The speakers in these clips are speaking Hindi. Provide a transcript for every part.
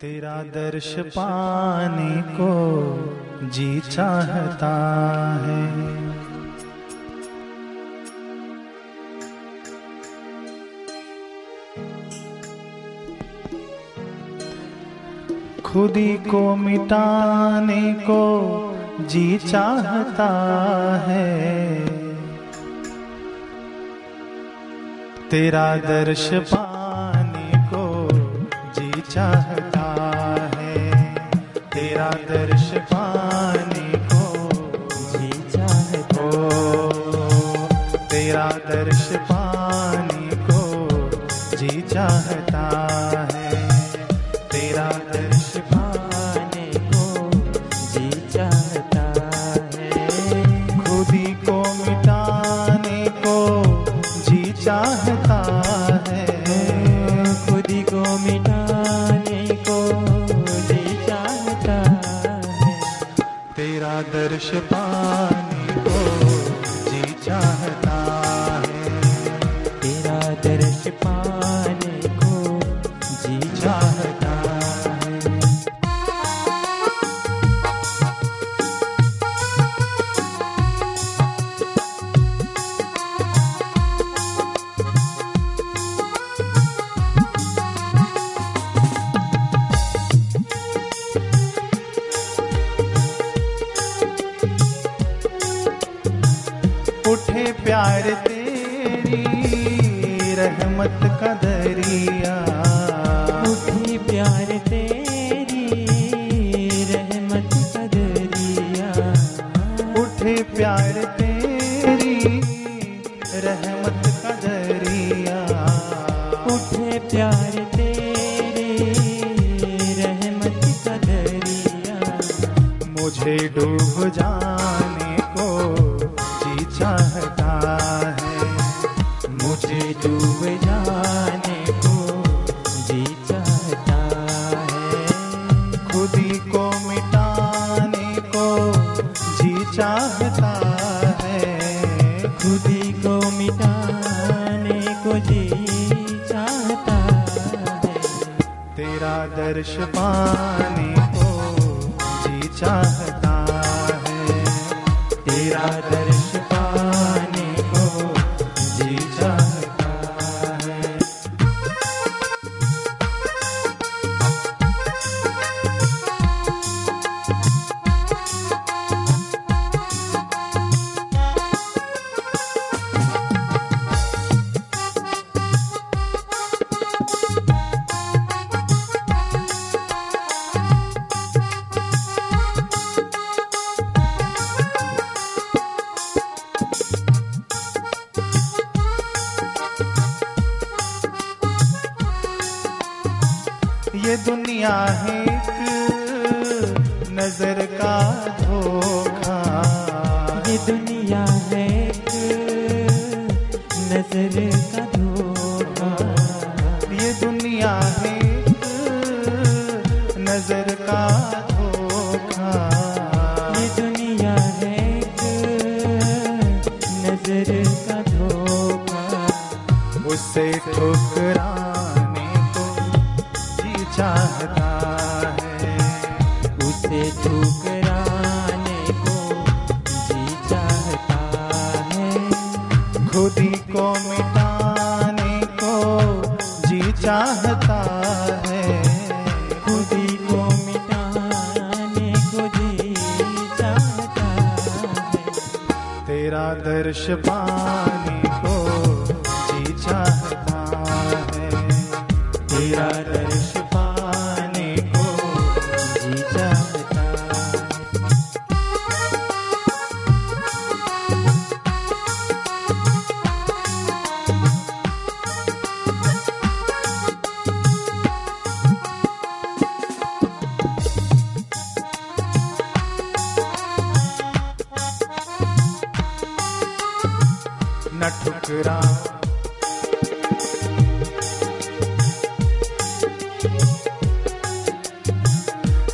तेरा दर्श पाने को जी चाहता है। खुदी को मिटाने को जी चाहता है। तेरा दर्श पाने को जी चाहता तेरा दर्श पाने को जी चाहता तेरा दर्श पाने को जी चाहता प्यार तेरी रहमत का दरिया। उठी प्यार तेरी रहमत का दरिया। उठे प्यार तेरी रहमत का दरिया। उठे प्यार तेरे रहमत का दरिया। मुझे डूब जाने चाहता है। खुदी को मिटाने को जी चाहता है। तेरा दर्श पाने को जी चाहता दुनिया है एक नज़र का धोखा। ये दुनिया है एक नज़र का धोखा। ये दुनिया है एक नज़र का धोखा। ये दुनिया है एक नज़र का धोखा। उसे जी चाहता है, उसे ठुकराने को जी चाहता है। खुदी को मिटाने को जी चाहता है। खुदी को मिटाने को जी चाहता है। तेरा दर्श पाने को जी चाहता है। तेरा दर्श ठुकरा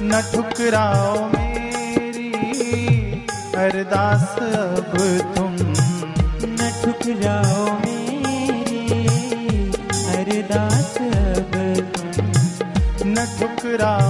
न ठुकराओ मेरी अरदास अब तुम। न ठुकराओ मेरी अरदास अब तुम। न ठुकराओ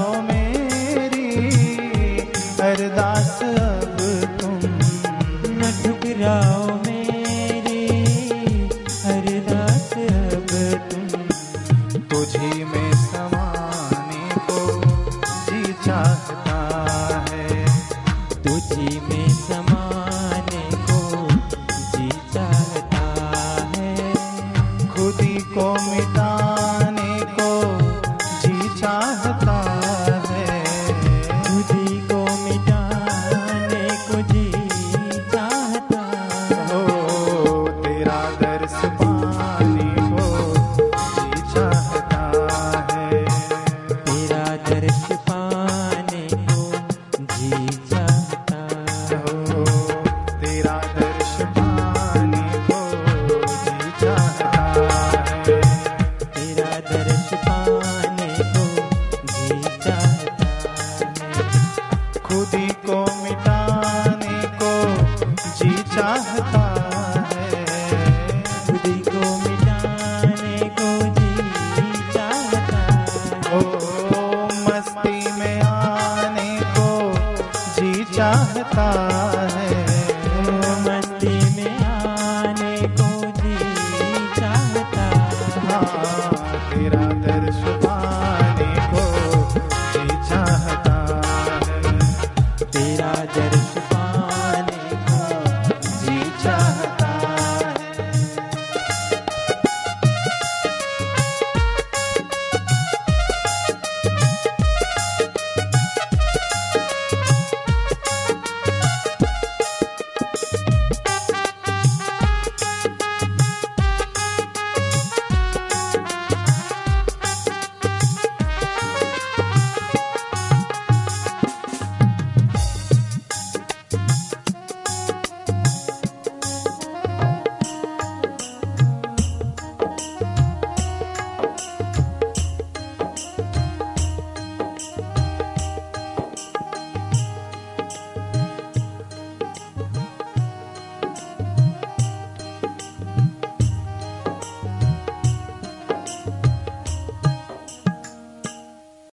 चाहता चाहता है। मस्ती में आने को जी चाहता हाँ। तेरा दर्श पाने को जी चाहता है। तेरा दर्श